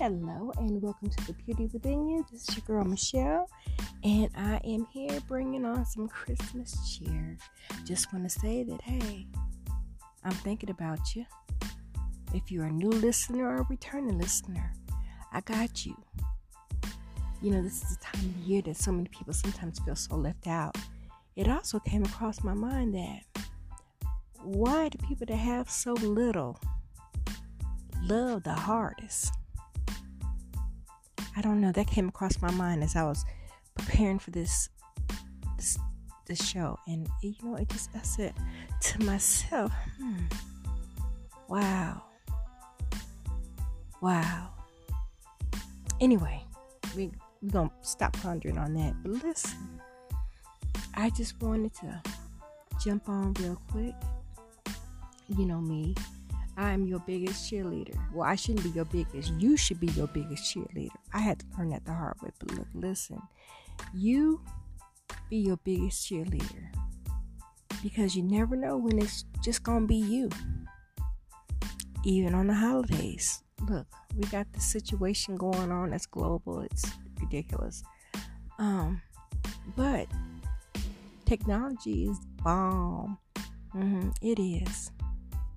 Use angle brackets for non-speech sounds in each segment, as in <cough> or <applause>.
Hello and welcome to the Beauty Within You. This is your girl Michelle, and I am here bringing on some Christmas cheer. Just want to say that hey, I'm thinking about you. If you're a new listener or a returning listener, I got you. You know, this is the time of year that so many people sometimes feel so left out. It also came across my mind that why do people that have so little love the hardest? I don't know. That came across my mind as I was preparing for this this this show, and you know, it just I said to myself, hmm, "Wow, wow." Anyway, we we gonna stop pondering on that. But listen, I just wanted to jump on real quick. You know me. I am your biggest cheerleader. Well, I shouldn't be your biggest. You should be your biggest cheerleader. I had to learn that the hard way. But look, listen, you be your biggest cheerleader because you never know when it's just gonna be you. Even on the holidays. Look, we got the situation going on that's global. It's ridiculous. Um, but technology is bomb. Mm-hmm, it is.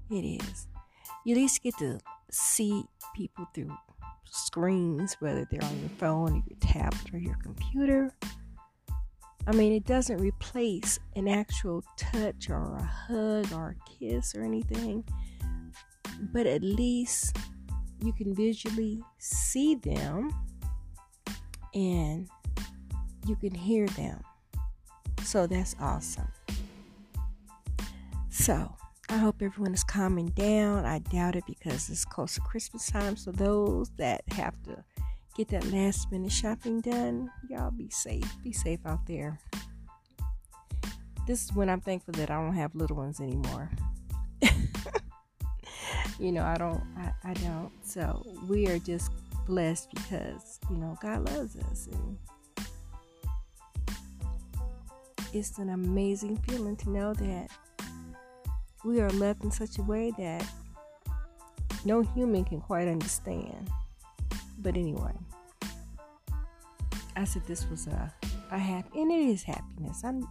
It is you at least get to see people through screens, whether they're on your phone or your tablet or your computer. I mean, it doesn't replace an actual touch or a hug or a kiss or anything, but at least you can visually see them and you can hear them. So that's awesome. So, I hope everyone is calming down. I doubt it because it's close to Christmas time. So those that have to get that last minute shopping done, y'all be safe. Be safe out there. This is when I'm thankful that I don't have little ones anymore. <laughs> you know, I don't I, I don't. So we are just blessed because, you know, God loves us and it's an amazing feeling to know that we are left in such a way that no human can quite understand. But anyway, I said this was a, a happy, and it is happiness. I'm,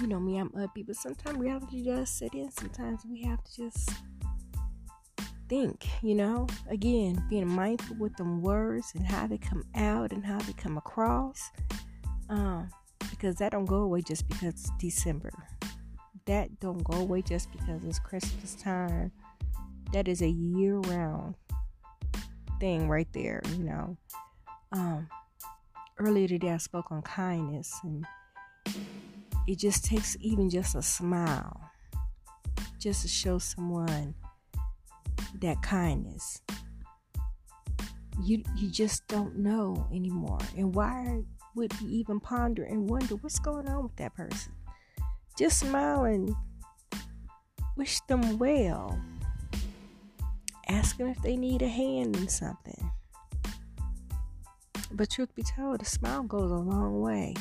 you know me, I'm upbeat, but sometimes reality does set in. Sometimes we have to just think, you know, again, being mindful with them words and how they come out and how they come across. Um, because that don't go away just because it's December that don't go away just because it's Christmas time. That is a year round thing right there, you know. Um, earlier today I spoke on kindness and it just takes even just a smile just to show someone that kindness. You you just don't know anymore. And why would we even ponder and wonder what's going on with that person? Just smile and wish them well. Ask them if they need a hand in something. But truth be told, a smile goes a long way.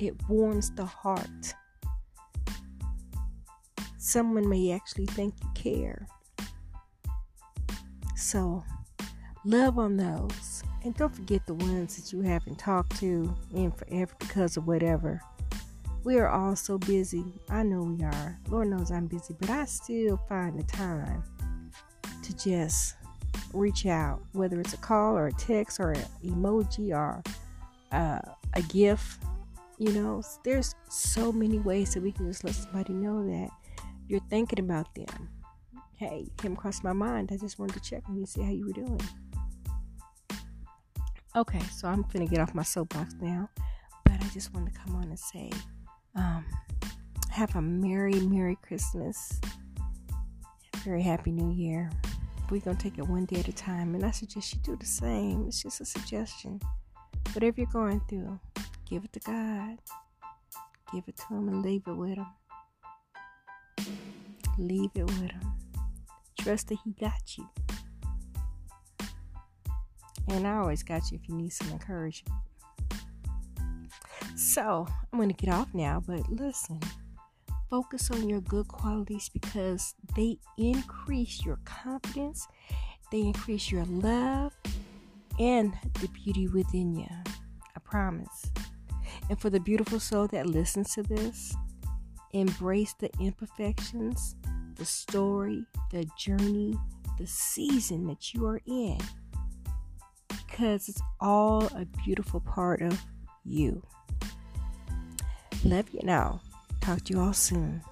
It warms the heart. Someone may actually think you care. So, love on those. And don't forget the ones that you haven't talked to in forever because of whatever. We are all so busy. I know we are. Lord knows I'm busy, but I still find the time to just reach out, whether it's a call or a text or an emoji or uh, a gift. You know, there's so many ways that we can just let somebody know that you're thinking about them. Hey, came across my mind. I just wanted to check on you, see how you were doing. Okay, so I'm gonna get off my soapbox now, but I just wanted to come on and say um, have a Merry, Merry Christmas. Very Happy New Year. We're to take it one day at a time, and I suggest you do the same. It's just a suggestion. Whatever you're going through, give it to God. Give it to Him and leave it with Him. Leave it with Him. Trust that He got you. And I always got you if you need some encouragement. So I'm going to get off now, but listen, focus on your good qualities because they increase your confidence they increase your love and the beauty within you. I promise. And for the beautiful soul that listens to this, embrace the imperfections, the story, the journey, the season that you are in. Because it's all a beautiful part of you. Love you now. Talk to you all soon.